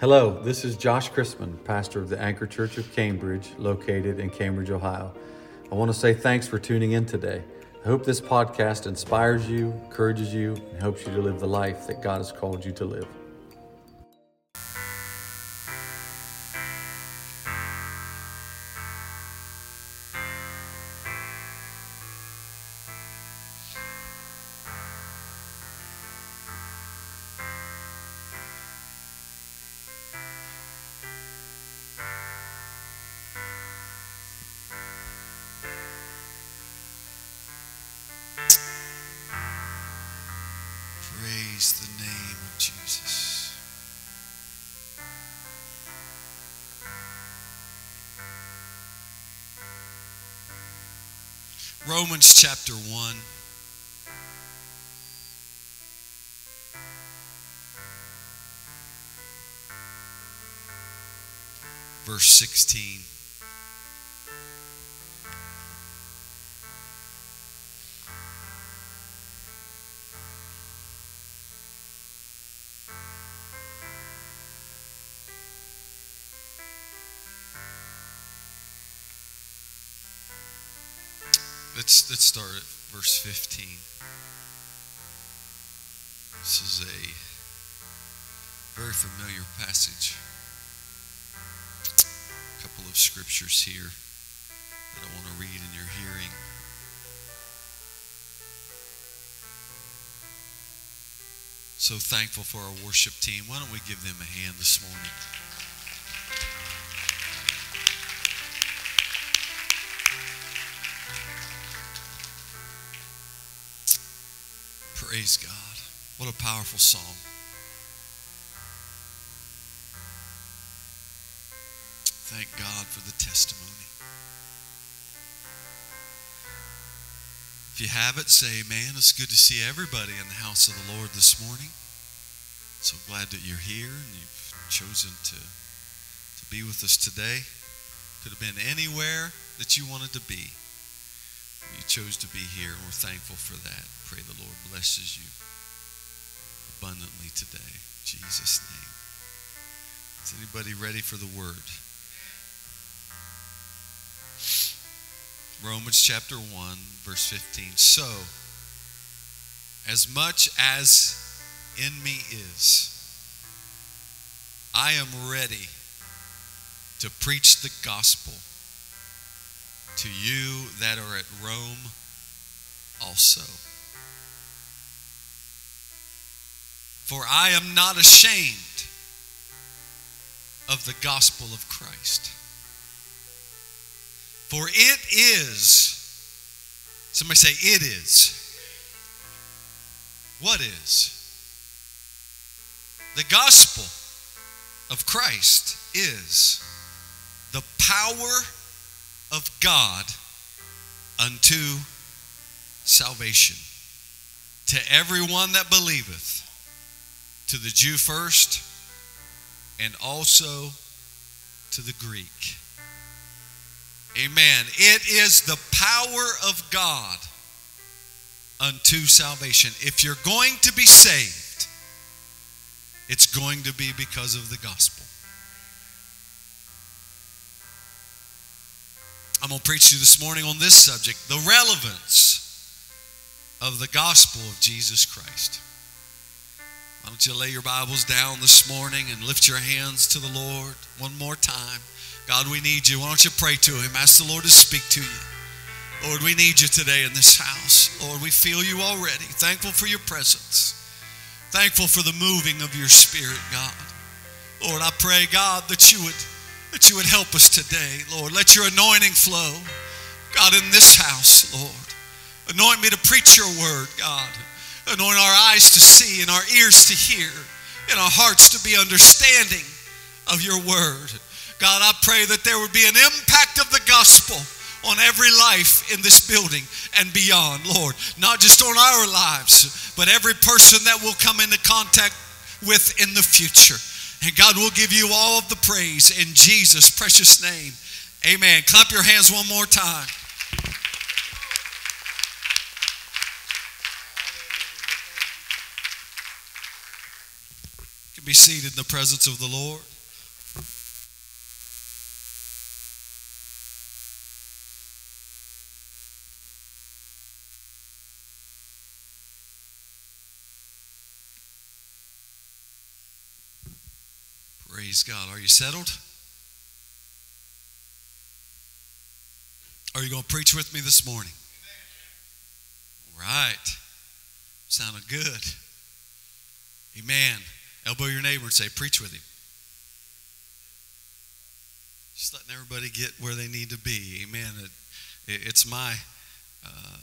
Hello, this is Josh Chrisman, pastor of the Anchor Church of Cambridge, located in Cambridge, Ohio. I want to say thanks for tuning in today. I hope this podcast inspires you, encourages you, and helps you to live the life that God has called you to live. 16. Let's let's start at verse 15. This is a very familiar passage. Scriptures here that I want to read in your hearing. So thankful for our worship team. Why don't we give them a hand this morning? Praise God. What a powerful psalm. Thank God for the testimony. If you have it, say amen. It's good to see everybody in the house of the Lord this morning. So glad that you're here and you've chosen to, to be with us today. Could have been anywhere that you wanted to be. You chose to be here, and we're thankful for that. Pray the Lord blesses you abundantly today. In Jesus' name. Is anybody ready for the word? Romans chapter 1, verse 15. So, as much as in me is, I am ready to preach the gospel to you that are at Rome also. For I am not ashamed of the gospel of Christ. For it is, somebody say, it is. What is? The gospel of Christ is the power of God unto salvation to everyone that believeth, to the Jew first, and also to the Greek. Amen. It is the power of God unto salvation. If you're going to be saved, it's going to be because of the gospel. I'm going to preach to you this morning on this subject the relevance of the gospel of Jesus Christ. Why don't you lay your Bibles down this morning and lift your hands to the Lord one more time? God, we need you. Why don't you pray to Him? Ask the Lord to speak to you. Lord, we need you today in this house. Lord, we feel you already. Thankful for your presence. Thankful for the moving of your Spirit, God. Lord, I pray, God, that you would that you would help us today, Lord. Let your anointing flow, God, in this house, Lord. Anoint me to preach your word, God. Anoint our eyes to see and our ears to hear and our hearts to be understanding of your word. God, I pray that there would be an impact of the gospel on every life in this building and beyond, Lord. Not just on our lives, but every person that will come into contact with in the future. And God will give you all of the praise in Jesus' precious name. Amen. Clap your hands one more time. Can be seated in the presence of the Lord. Praise God. Are you settled? Are you going to preach with me this morning? All right. Sounded good. Amen. Elbow your neighbor and say, Preach with him. Just letting everybody get where they need to be. Amen. It, it's my, uh,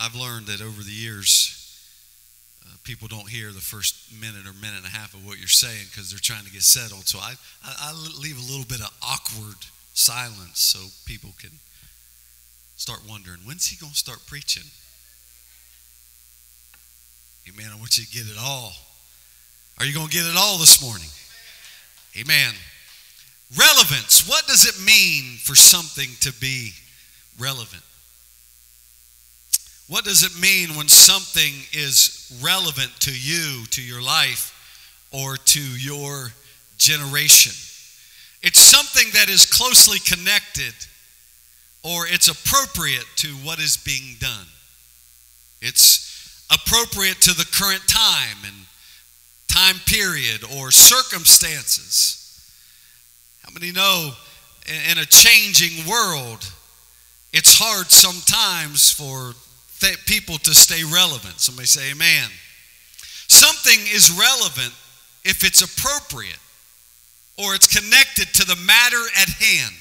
I've learned that over the years, uh, people don't hear the first minute or minute and a half of what you're saying because they're trying to get settled. So I, I, I leave a little bit of awkward silence so people can start wondering when's he going to start preaching? Amen. I want you to get it all. Are you going to get it all this morning? Amen. Relevance. What does it mean for something to be relevant? What does it mean when something is relevant to you, to your life, or to your generation? It's something that is closely connected or it's appropriate to what is being done. It's appropriate to the current time and time period or circumstances. How many know in a changing world, it's hard sometimes for th- people to stay relevant? Somebody say, Amen. Something is relevant if it's appropriate or it's connected to the matter at hand.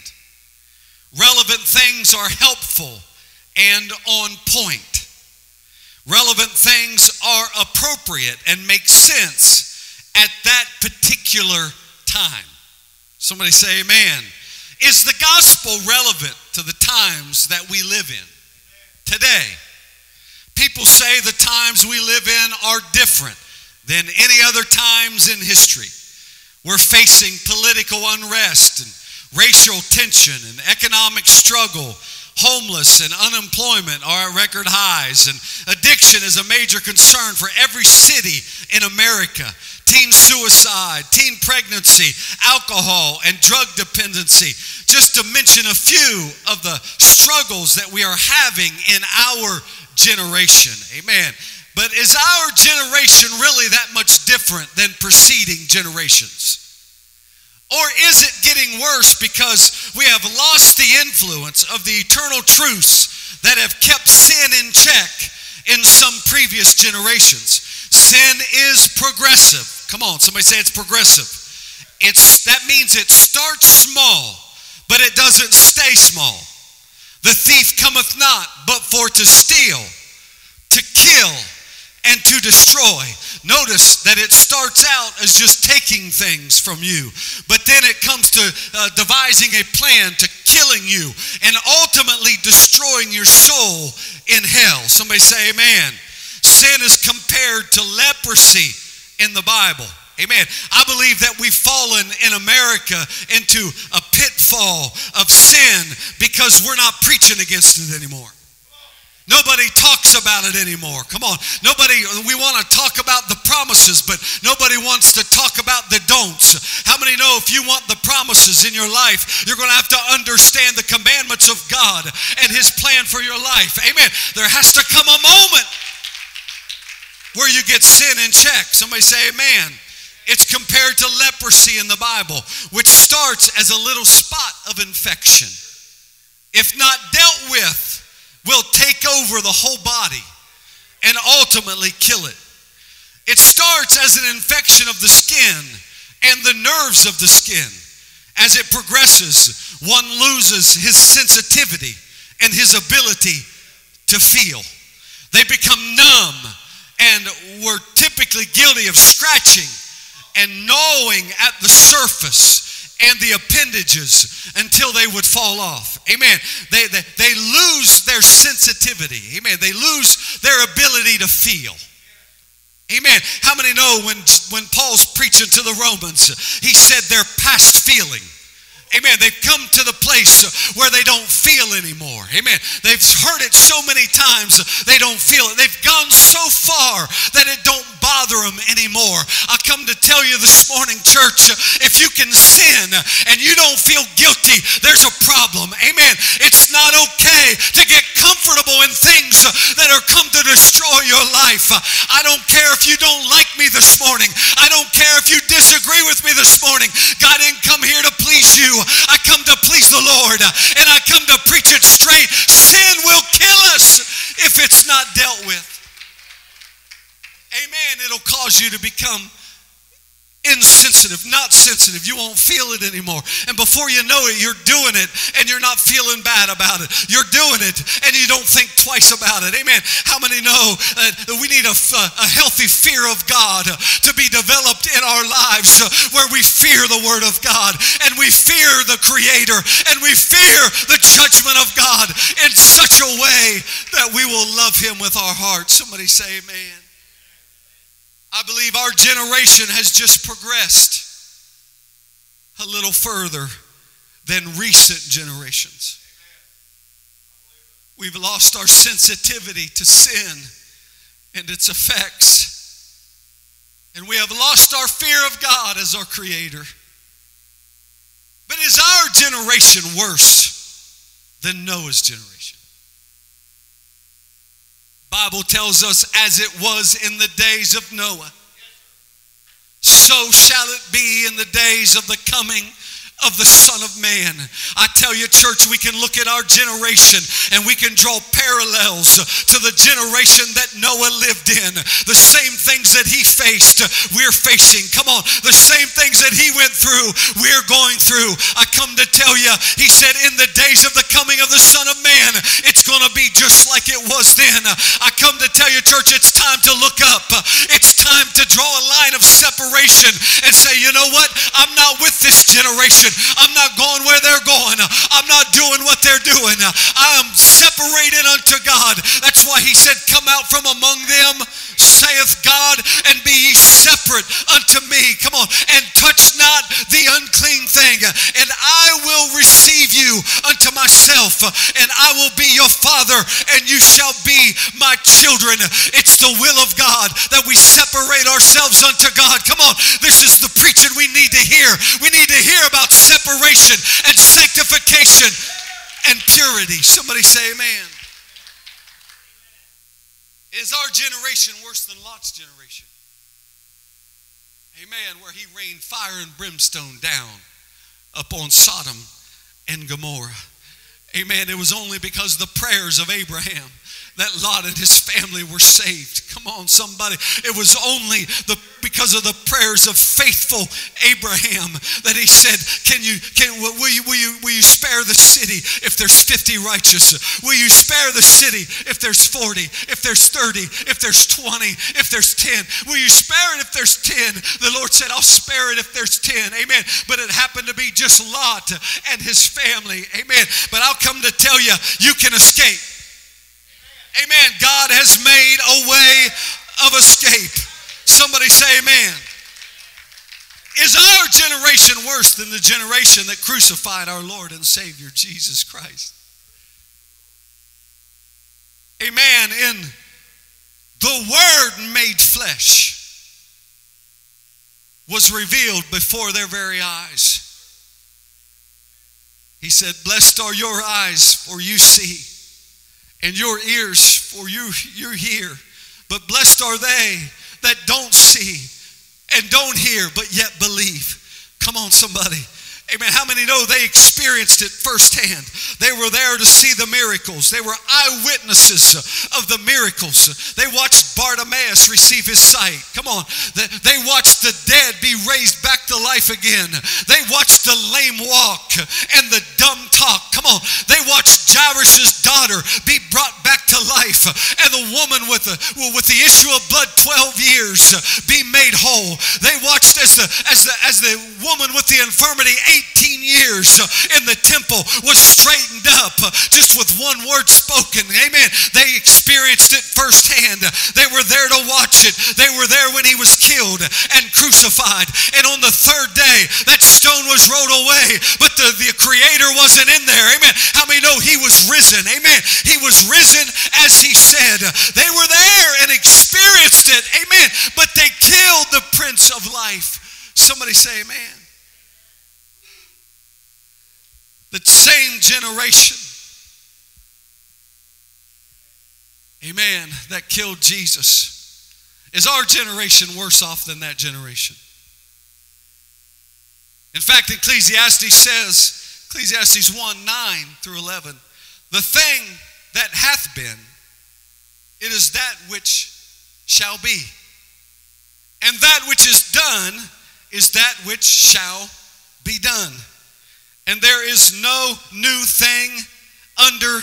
Relevant things are helpful and on point. Relevant things are appropriate and make sense at that particular time. Somebody say, Amen. Is the gospel relevant to the times that we live in today? People say the times we live in are different than any other times in history. We're facing political unrest and racial tension and economic struggle. Homeless and unemployment are at record highs, and addiction is a major concern for every city in America. Teen suicide, teen pregnancy, alcohol, and drug dependency, just to mention a few of the struggles that we are having in our generation. Amen. But is our generation really that much different than preceding generations? Or is it getting worse because we have lost the influence of the eternal truths that have kept sin in check in some previous generations? Sin is progressive. Come on, somebody say it's progressive. It's that means it starts small, but it doesn't stay small. The thief cometh not but for to steal, to kill, and to destroy. Notice that it starts out as just taking things from you, but then it comes to uh, devising a plan to killing you and ultimately destroying your soul in hell. Somebody say, Amen. Sin is compared to leprosy in the Bible. Amen. I believe that we've fallen in America into a pitfall of sin because we're not preaching against it anymore. Nobody talks about it anymore. Come on. Nobody, we want to talk about the promises, but nobody wants to talk about the don'ts. How many know if you want the promises in your life, you're going to have to understand the commandments of God and His plan for your life? Amen. There has to come a moment where you get sin in check. Somebody say, Amen. It's compared to leprosy in the Bible, which starts as a little spot of infection. If not dealt with, will take over the whole body and ultimately kill it. It starts as an infection of the skin and the nerves of the skin. As it progresses, one loses his sensitivity and his ability to feel. They become numb and were typically guilty of scratching and gnawing at the surface and the appendages until they would fall off. Amen. They, they, they lose their sensitivity. Amen. They lose their ability to feel. Amen. How many know when, when Paul's preaching to the Romans, he said they're past feeling Amen. They've come to the place where they don't feel anymore. Amen. They've heard it so many times they don't feel it. They've gone so far that it don't bother them anymore. I come to tell you this morning, church, if you can sin and you don't feel guilty, there's a problem. Amen. It's not okay to get comfortable in things that are come to destroy your life. I don't care if you don't like me this morning. I don't care if you disagree with me this morning. God didn't come here to please you. I come to please the Lord and I come to preach it straight. Sin will kill us if it's not dealt with. Amen. It'll cause you to become insensitive, not sensitive. You won't feel it anymore. And before you know it, you're doing it and you're not feeling bad about it. You're doing it and you don't think twice about it. Amen. How many know that we need a, a healthy fear of God to be developed in our lives where we fear the Word of God and we fear the Creator and we fear the judgment of God in such a way that we will love Him with our hearts? Somebody say, Amen. I believe our generation has just progressed a little further than recent generations. We've lost our sensitivity to sin and its effects. And we have lost our fear of God as our creator. But is our generation worse than Noah's generation? Bible tells us as it was in the days of Noah, so shall it be in the days of the coming of the Son of Man. I tell you, church, we can look at our generation and we can draw parallels to the generation that Noah lived in. The same things that he faced, we're facing. Come on, the same things that he went through, we're going through. I come to tell you, he said, in the days of the coming of the Son of Man, it's going to be just like it was then. I come to tell you, church, it's time to look up. It's time to draw a line of separation and say, you know what? I'm not with this generation. I'm not going where they're going. I'm not doing what they're doing. I am separated unto God. That's why he said, Come out from among them, saith God, and be ye separate unto me. Come on, and touch not the unclean thing, and I will receive you unto myself, and I will be your father, and you shall be my children. It's the will of God that we separate ourselves unto God. Come on, this is the preaching we need to hear. We need to hear about separation and sanctification and purity. Somebody say amen. Is our generation worse than Lot's generation? Amen. Where he rained fire and brimstone down upon Sodom and Gomorrah. Amen. It was only because the prayers of Abraham that Lot and his family were saved. Come on, somebody. It was only the because of the prayers of faithful Abraham that he said, Can you can will you will you will you spare the city if there's 50 righteous? Will you spare the city if there's 40, if there's 30, if there's 20, if there's 10? Will you spare it if there's 10? The Lord said, I'll spare it if there's 10. Amen. But it happened to be just Lot and his family. Amen. But I'll come to tell you, you can escape. Amen. God has made a way of escape. Somebody say amen. Is our generation worse than the generation that crucified our Lord and Savior Jesus Christ? Amen. In the Word made flesh was revealed before their very eyes. He said, Blessed are your eyes, for you see and your ears for you you hear. But blessed are they that don't see and don't hear, but yet believe. Come on, somebody. Amen. How many know they experienced it firsthand? They were there to see the miracles. They were eyewitnesses of the miracles. They watched Bartimaeus receive his sight. Come on. They watched the dead be raised back to life again. They watched the lame walk and the dumb talk. Come on. They watched Jairus' daughter be brought back to life and the woman with the, with the issue of blood 12 years be made whole. They watched as the, as the, as the woman with the infirmity 18 years in the temple was straightened up just with one word spoken. Amen. They experienced it firsthand. They were there to watch it. They were there when he was killed and crucified. And on the third day, that stone was rolled away, but the, the creator wasn't in there. Amen. How many know he was risen? Amen. He was risen as he said. They were there and experienced it. Amen. But they killed the Prince of Life. Somebody say, Amen. The same generation. Amen. That killed Jesus. Is our generation worse off than that generation? In fact, Ecclesiastes says, Ecclesiastes 1 9 through 11, the thing that hath been, it is that which shall be. And that which is done is that which shall be done. And there is no new thing under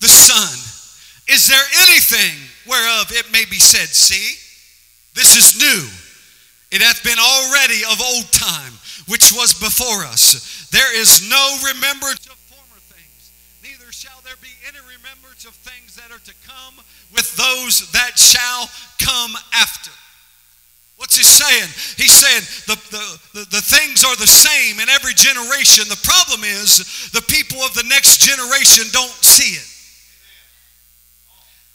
the sun. Is there anything whereof it may be said, See, this is new? It hath been already of old time, which was before us. There is no remembrance of former things, neither shall there be any remembrance of things that are to come with those that shall come after. What's he saying? He's saying the, the, the, the, things are the same in every generation. The problem is the people of the next generation don't see it.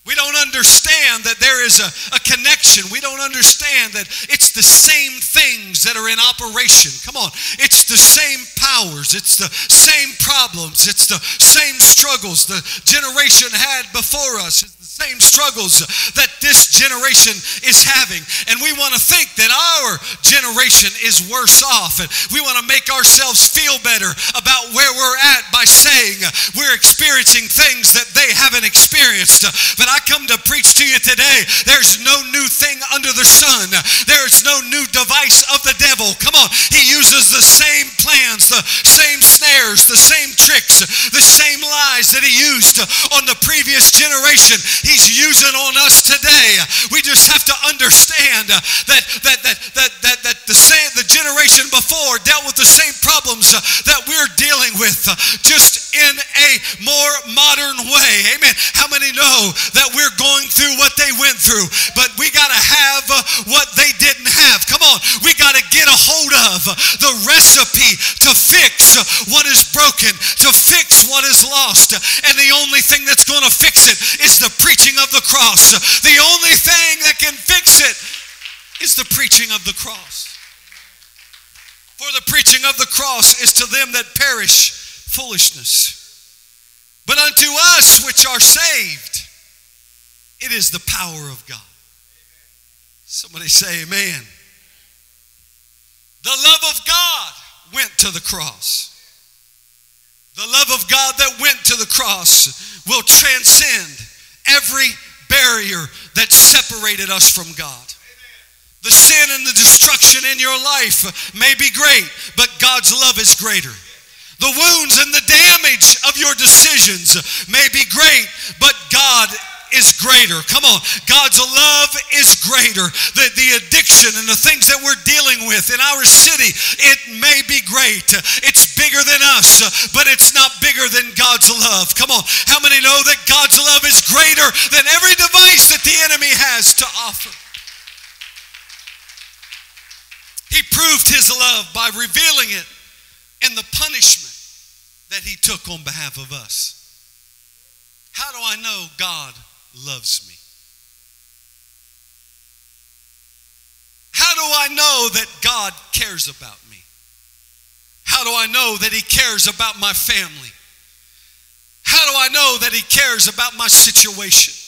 We don't understand that there is a, a connection. We don't understand that it's the same things that are in operation. Come on. It's the same powers. It's the same problems. It's the same struggles the generation had before us same struggles that this generation is having. And we want to think that our generation is worse off. And we want to make ourselves feel better about where we're at by saying we're experiencing things that they haven't experienced. But I come to preach to you today there's no new thing under the sun, there's no new device of the devil. Come on, he uses the same plans, the same snares, the same tricks, the same lies that he used on the previous generation He's using on us today. We just have to understand that that that that that, that the same the generation before dealt with the same problems that we're dealing with, just in a more modern way. Amen. How many know that we're going through what they went through, but we got to have what they didn't have. Come on, we got to get a hold of the recipe to fix what is broken, to fix what is lost, and the only thing that's going to fix it is the preaching of the cross. The only thing that can fix it is the preaching of the cross. For the preaching of the cross is to them that perish foolishness. But unto us which are saved, it is the power of God. Somebody say, Amen. The love of God went to the cross. The love of God that went to the cross will transcend every barrier that separated us from God. The sin and the destruction in your life may be great, but God's love is greater. The wounds and the damage of your decisions may be great, but God is greater. Come on. God's love is greater. The, the addiction and the things that we're dealing with in our city, it may be great. It's bigger than us, but it's not bigger than God's love. Come on. How many know that God's love is greater than every device that the enemy has to offer? He proved his love by revealing it in the punishment that he took on behalf of us. How do I know God loves me. How do I know that God cares about me? How do I know that He cares about my family? How do I know that He cares about my situation?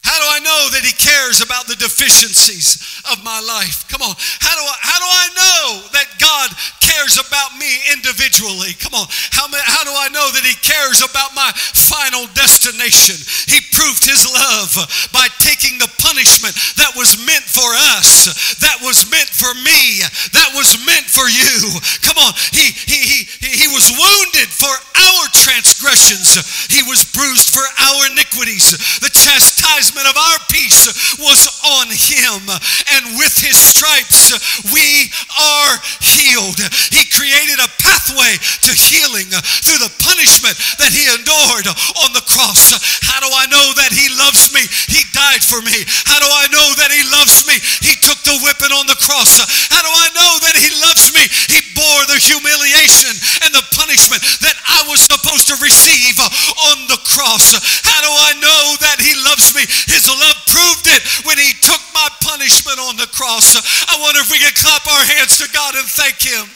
How do I know that he cares about the deficiencies of my life? Come on. How do I, how do I know that God cares about me individually? Come on. How, how do I know that he cares about my final destination? He proved his love by taking the punishment that was meant for us, that was meant for me, that was meant for you. Come on. He, he, he, he was wounded for our transgressions, he was bruised for our iniquities. The chastisement of our peace was on him, and with his stripes we are healed. He created a pathway to healing through the punishment that he endured on the cross. How do I know that he loves me? He died for me. How do I know that he loves me? He took the whipping on the cross. How do I know that he loves me? He bore the humiliation and the punishment that I was supposed to receive on the cross. How do I know that he loves me? His love proved it when he took my punishment on the cross. I wonder if we can clap our hands to God and thank him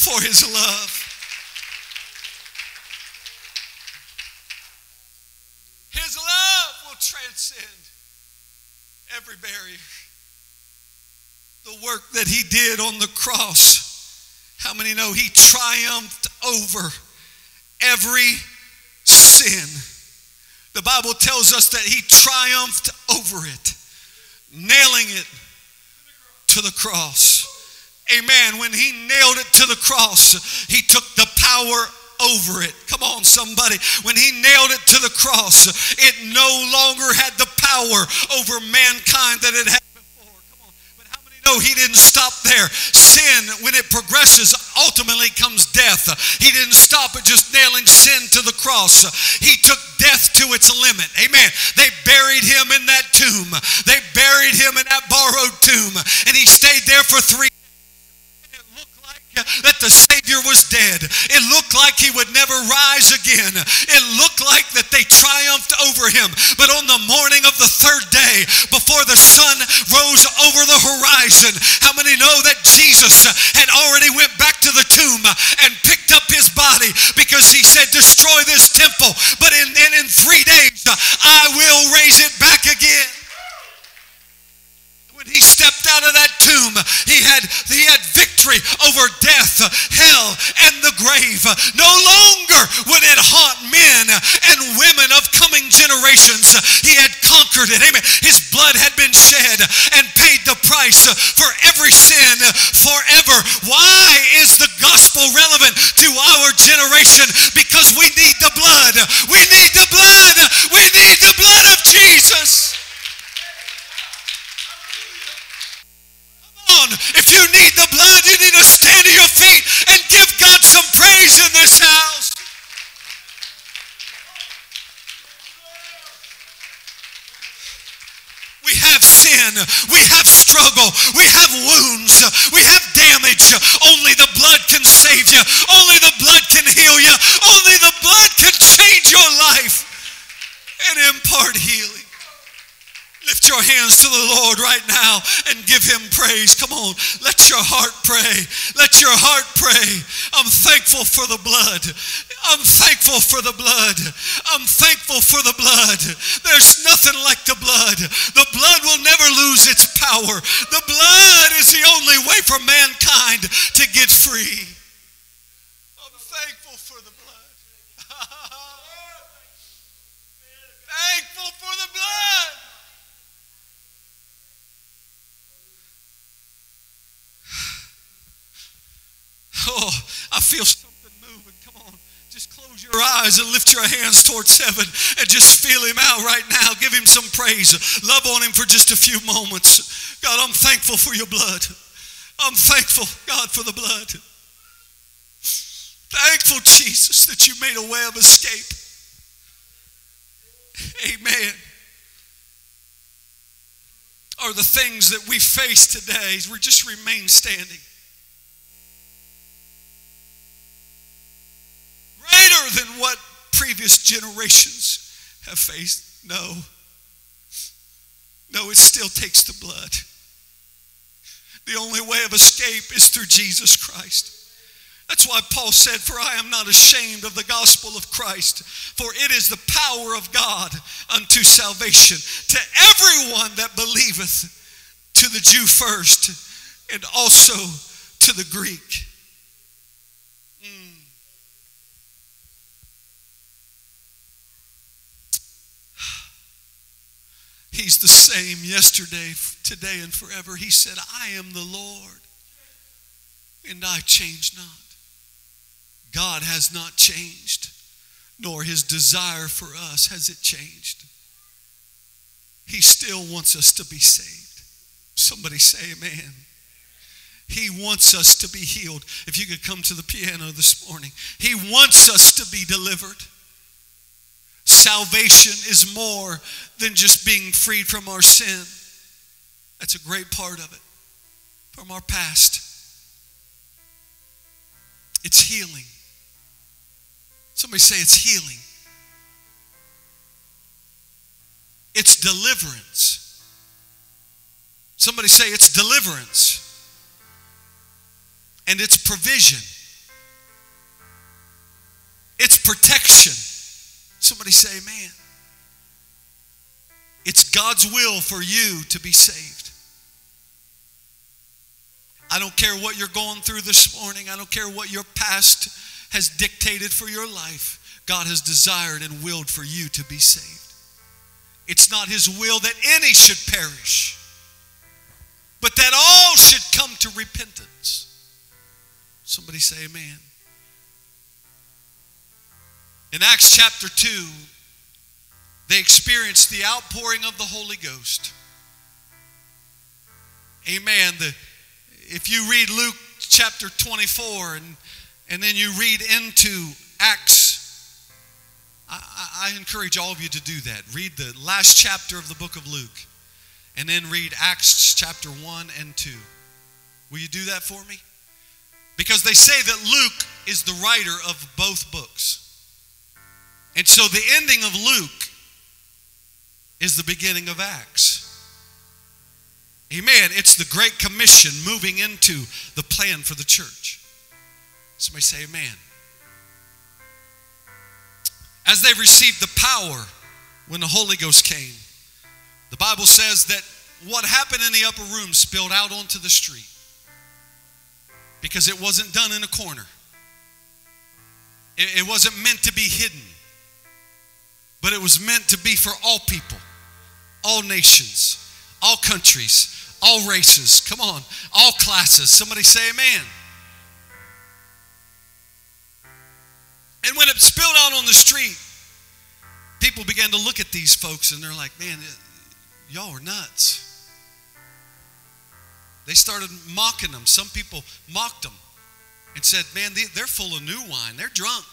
for his love. His love will transcend every barrier. The work that he did on the cross. How many know he triumphed over every sin? The Bible tells us that he triumphed over it, nailing it to the cross. Amen. When he nailed it to the cross, he took the power over it. Come on, somebody. When he nailed it to the cross, it no longer had the power over mankind that it had. He didn't stop there? Sin, when it progresses, ultimately comes death. He didn't stop at just nailing sin to the cross. He took death to its limit. Amen. They buried him in that tomb. They buried him in that borrowed tomb. And he stayed there for three that the Savior was dead. It looked like he would never rise again. It looked like that they triumphed over him. But on the morning of the third day, before the sun rose over the horizon, how many know that Jesus had already went back to the tomb and picked up his body because he said, destroy this temple, but in, in, in three days I will raise it back again he stepped out of that tomb, he had, he had victory over death, hell, and the grave. No longer would it haunt men and women of coming generations. He had conquered it. Amen. His blood had been shed and paid the price for every sin forever. Why is the gospel relevant to our generation? Because we need the blood. We need the blood. We need the blood of Jesus. On. If you need the blood, you need to stand to your feet and give God some praise in this house. We have sin. We have struggle. We have wounds. We have damage. Only the blood can save you. Only the blood can heal you. Only the blood can change your life and impart healing. Lift your hands to the Lord right now and give him praise. Come on, let your heart pray. Let your heart pray. I'm thankful for the blood. I'm thankful for the blood. I'm thankful for the blood. There's nothing like the blood. The blood will never lose its power. The blood is the only way for mankind to get free. I'm thankful for the blood. thankful for the blood. Oh, I feel something moving. Come on. Just close your eyes and lift your hands towards heaven and just feel him out right now. Give him some praise. Love on him for just a few moments. God, I'm thankful for your blood. I'm thankful, God, for the blood. Thankful, Jesus, that you made a way of escape. Amen. Are the things that we face today, we just remain standing. Greater than what previous generations have faced. No. No, it still takes the blood. The only way of escape is through Jesus Christ. That's why Paul said, For I am not ashamed of the gospel of Christ, for it is the power of God unto salvation to everyone that believeth, to the Jew first, and also to the Greek. He's the same yesterday, today, and forever. He said, I am the Lord, and I change not. God has not changed, nor his desire for us has it changed. He still wants us to be saved. Somebody say amen. He wants us to be healed. If you could come to the piano this morning, He wants us to be delivered. Salvation is more than just being freed from our sin. That's a great part of it, from our past. It's healing. Somebody say it's healing. It's deliverance. Somebody say it's deliverance. And it's provision. It's protection. Somebody say, amen. It's God's will for you to be saved. I don't care what you're going through this morning. I don't care what your past has dictated for your life. God has desired and willed for you to be saved. It's not His will that any should perish, but that all should come to repentance. Somebody say, Amen. In Acts chapter 2, they experienced the outpouring of the Holy Ghost. Amen. The, if you read Luke chapter 24 and, and then you read into Acts, I, I encourage all of you to do that. Read the last chapter of the book of Luke and then read Acts chapter 1 and 2. Will you do that for me? Because they say that Luke is the writer of both books. And so the ending of Luke is the beginning of Acts. Amen. It's the Great Commission moving into the plan for the church. Somebody say, Amen. As they received the power when the Holy Ghost came, the Bible says that what happened in the upper room spilled out onto the street because it wasn't done in a corner. It, wasn't meant to be hidden, but it was meant to be for all people, all nations, all countries, all races. Come on, all classes. Somebody say amen. And when it spilled out on the street, people began to look at these folks and they're like, man, y'all are nuts. They started mocking them. Some people mocked them and said, Man, they're full of new wine. They're drunk.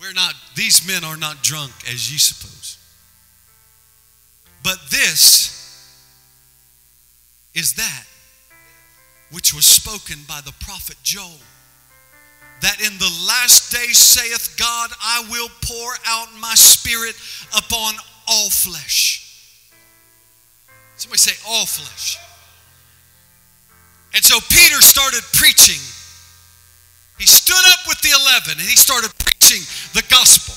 We're not, these men are not drunk as ye suppose. But this is that which was spoken by the prophet Joel. That in the last days saith God, I will pour out my spirit upon all flesh. Somebody say, all flesh. And so Peter started preaching. He stood up with the 11 and he started preaching the gospel.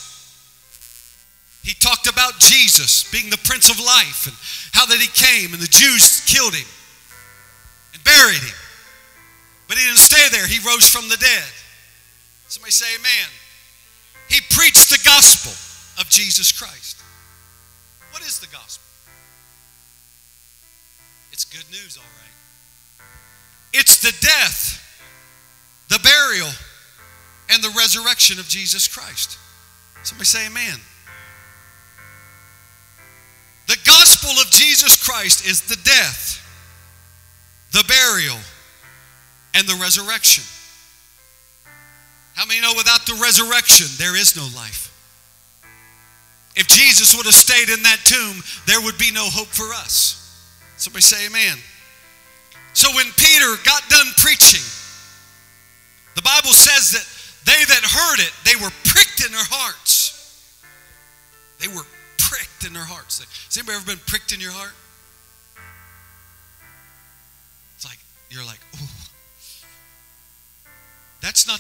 He talked about Jesus being the Prince of Life and how that he came and the Jews killed him and buried him. But he didn't stay there, he rose from the dead. Somebody say, Amen. He preached the gospel of Jesus Christ. What is the gospel? It's good news, all right. It's the death, the burial, and the resurrection of Jesus Christ. Somebody say amen. The gospel of Jesus Christ is the death, the burial, and the resurrection. How many know without the resurrection, there is no life? If Jesus would have stayed in that tomb, there would be no hope for us. Somebody say amen. So when Peter got done preaching, the Bible says that they that heard it, they were pricked in their hearts. They were pricked in their hearts. Has anybody ever been pricked in your heart? It's like, you're like, ooh. That's not,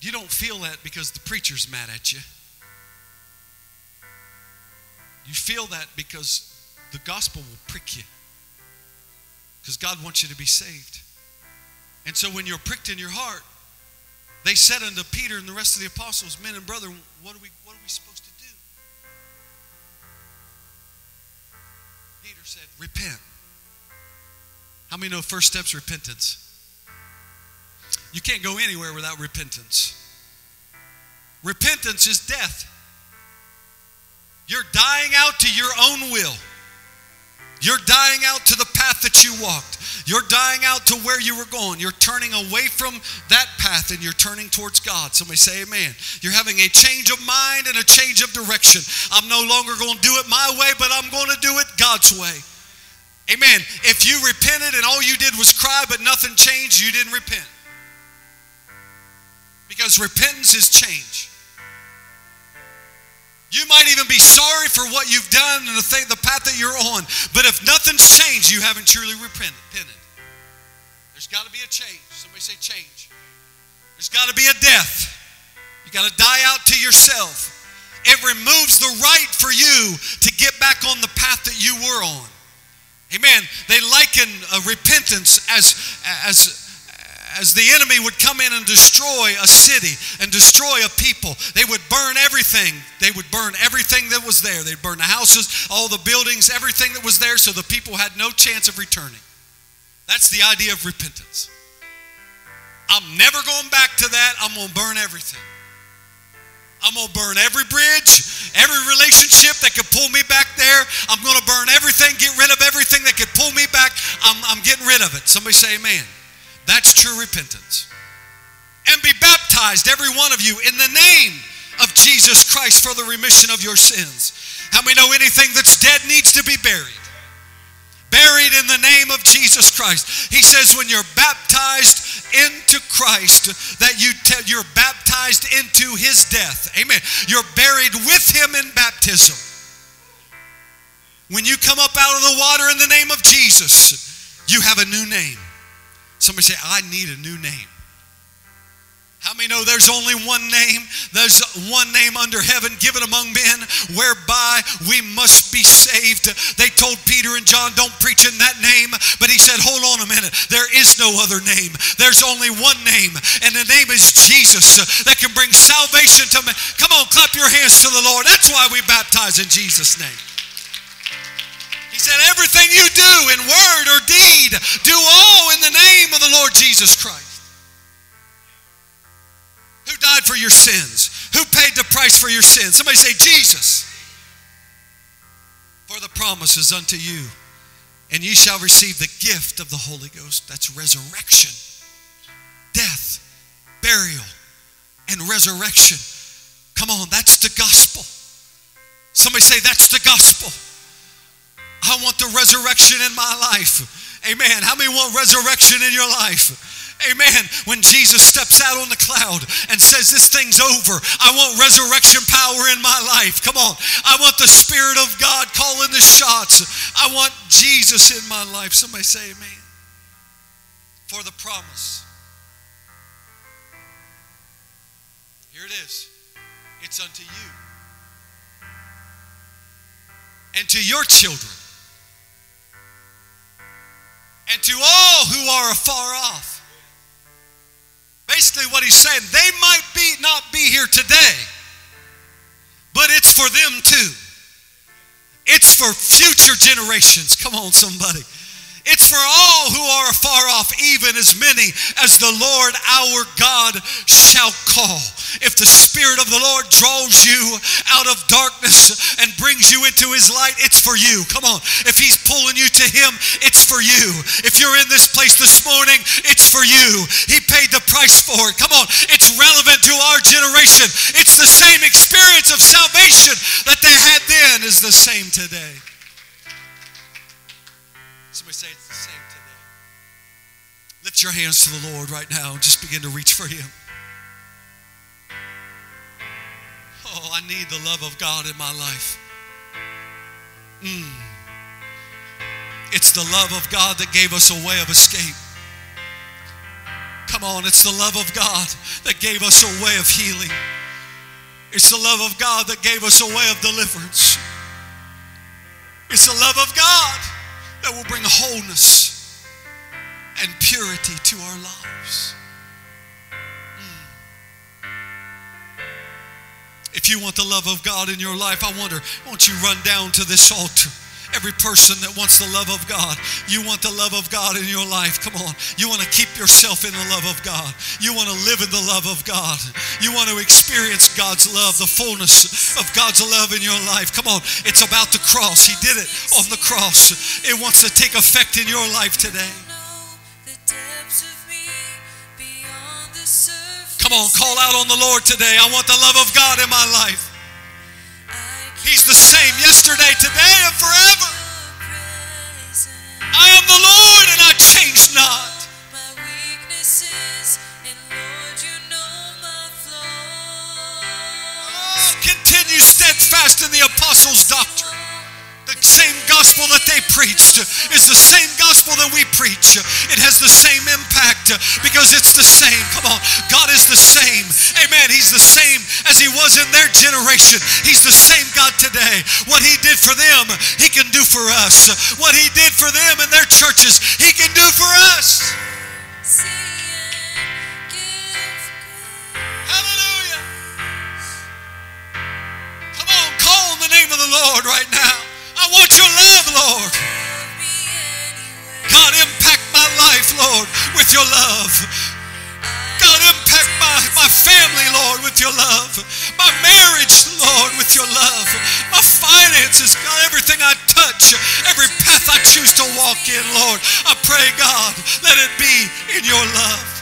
you don't feel that because the preacher's mad at you. You feel that because the gospel will prick you because God wants you to be saved. And so when you're pricked in your heart, they said unto Peter and the rest of the apostles, men and brethren, what are we, what are we supposed to do? Peter said, repent. How many know first step's repentance? You can't go anywhere without repentance. Repentance is death. You're dying out to your own will. You're dying out to the path that you walked. You're dying out to where you were going. You're turning away from that path and you're turning towards God. Somebody say amen. You're having a change of mind and a change of direction. I'm no longer going to do it my way, but I'm going to do it God's way. Amen. If you repented and all you did was cry, but nothing changed, you didn't repent. Because repentance is change. You might even be sorry for what you've done and the, thing, the path that you're on. But if nothing's changed, you haven't truly repented. There's got to be a change. Somebody say change. There's got to be a death. You got to die out to yourself. It removes the right for you to get back on the path that you were on. Amen. They liken uh, repentance as, as as the enemy would come in and destroy a city and destroy a people, they would burn everything. They would burn everything that was there. They'd burn the houses, all the buildings, everything that was there, so the people had no chance of returning. That's the idea of repentance. I'm never going back to that. I'm going to burn everything. I'm going to burn every bridge, every relationship that could pull me back there. I'm going to burn everything, get rid of everything that could pull me back. I'm, I'm getting rid of it. Somebody say amen. That's true repentance. And be baptized, every one of you, in the name of Jesus Christ for the remission of your sins. How many know anything that's dead needs to be buried? Buried in the name of Jesus Christ. He says, when you're baptized into Christ, that you te- you're baptized into his death. Amen. You're buried with him in baptism. When you come up out of the water in the name of Jesus, you have a new name. Somebody say, I need a new name. How many know there's only one name? There's one name under heaven given among men whereby we must be saved. They told Peter and John, don't preach in that name. But he said, hold on a minute. There is no other name. There's only one name. And the name is Jesus that can bring salvation to men. Come on, clap your hands to the Lord. That's why we baptize in Jesus' name. He said, Everything you do in word or deed, do all in the name of the Lord Jesus Christ. Who died for your sins? Who paid the price for your sins? Somebody say, Jesus. For the promise is unto you, and ye shall receive the gift of the Holy Ghost. That's resurrection, death, burial, and resurrection. Come on, that's the gospel. Somebody say, That's the gospel. I want the resurrection in my life. Amen. How many want resurrection in your life? Amen. When Jesus steps out on the cloud and says, This thing's over, I want resurrection power in my life. Come on. I want the Spirit of God calling the shots. I want Jesus in my life. Somebody say, Amen. For the promise. Here it is. It's unto you and to your children and to all who are afar off. Basically, what he's saying, they might be not be here today, but it's for them too. It's for future generations. Come on, somebody. It's for all who are afar off, even as many as the Lord our God shall call. If the Spirit of the Lord draws you out of darkness and brings you into His light, it's for you. Come on. If He's pulling you to Him, it's for you. If you're in this place this morning, it's for you. He paid the price for it. Come on. It's relevant to our generation. It's the same experience of salvation that they had then is the same today. Somebody say it's the same today. Lift your hands to the Lord right now and just begin to reach for Him. Oh, I need the love of God in my life. Mm. It's the love of God that gave us a way of escape. Come on, it's the love of God that gave us a way of healing. It's the love of God that gave us a way of deliverance. It's the love of God that will bring wholeness and purity to our lives. Mm. If you want the love of God in your life, I wonder, won't you run down to this altar Every person that wants the love of God, you want the love of God in your life. Come on. You want to keep yourself in the love of God. You want to live in the love of God. You want to experience God's love, the fullness of God's love in your life. Come on. It's about the cross. He did it on the cross. It wants to take effect in your life today. Come on, call out on the Lord today. I want the love of God in my life. He's the same yesterday, today, and forever. I am the Lord and I change not. Oh, continue steadfast in the apostles' doctrine. Same gospel that they preached is the same gospel that we preach. It has the same impact because it's the same. Come on. God is the same. Amen. He's the same as he was in their generation. He's the same God today. What he did for them, he can do for us. What he did for them in their churches, he can do for us. Hallelujah. Come on, call on the name of the Lord right now. I want your love, Lord. God, impact my life, Lord, with your love. God, impact my, my family, Lord, with your love. My marriage, Lord, with your love. My finances, God, everything I touch, every path I choose to walk in, Lord. I pray, God, let it be in your love.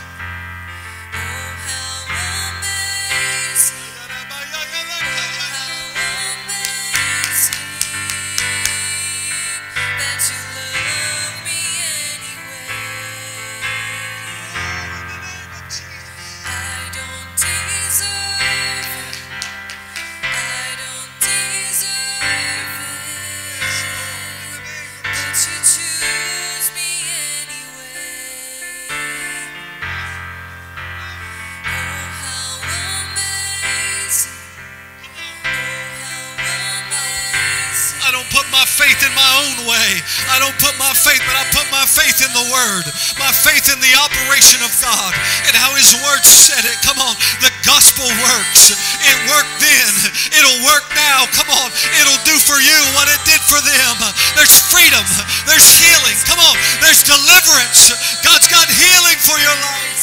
Put my faith in my own way. I don't put my faith, but I put my faith in the Word, my faith in the operation of God and how His Word said it. Come on, the gospel works. It worked then, it'll work now. Come on, it'll do for you what it did for them. There's freedom, there's healing. Come on, there's deliverance. God's got healing for your life.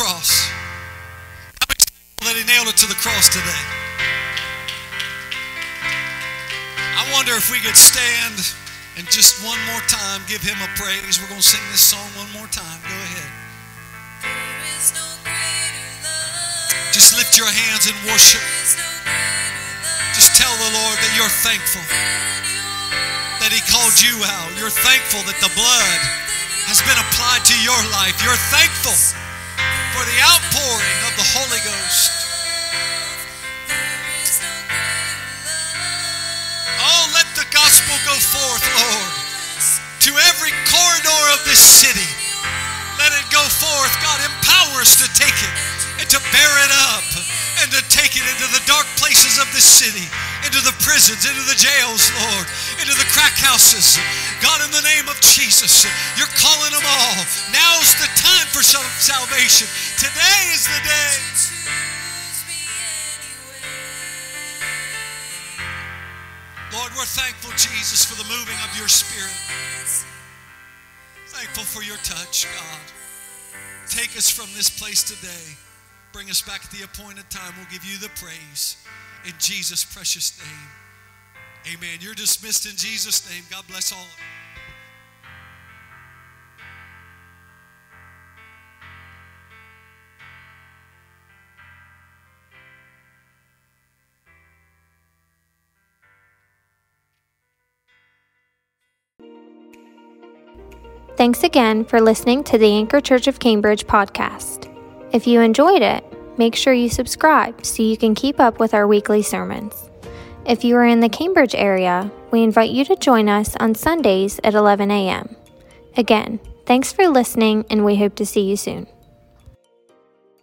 Cross. I'm excited that he nailed it to the cross today. I wonder if we could stand and just one more time give him a praise. We're going to sing this song one more time. Go ahead. No Just lift your hands and worship. Just tell the Lord that you're thankful that He called you out. You're thankful that the blood has been applied to your life. You're thankful for the outpouring of the Holy Ghost. Oh, let the gospel go forth, Lord, to every corridor of this city. Let it go forth. God, empower us to take it and to bear it up and to take it into the dark places of this city, into the prisons, into the jails, Lord, into the crack houses. God, in the name of Jesus, you're calling them all. Now's the time for salvation. Today is the day. Lord, we're thankful, Jesus, for the moving of your spirit. Thankful for your touch, God. Take us from this place today. Bring us back at the appointed time. We'll give you the praise in Jesus' precious name. Amen. You're dismissed in Jesus' name. God bless all of you. Thanks again for listening to the Anchor Church of Cambridge podcast. If you enjoyed it, make sure you subscribe so you can keep up with our weekly sermons. If you are in the Cambridge area, we invite you to join us on Sundays at 11 a.m. Again, thanks for listening, and we hope to see you soon.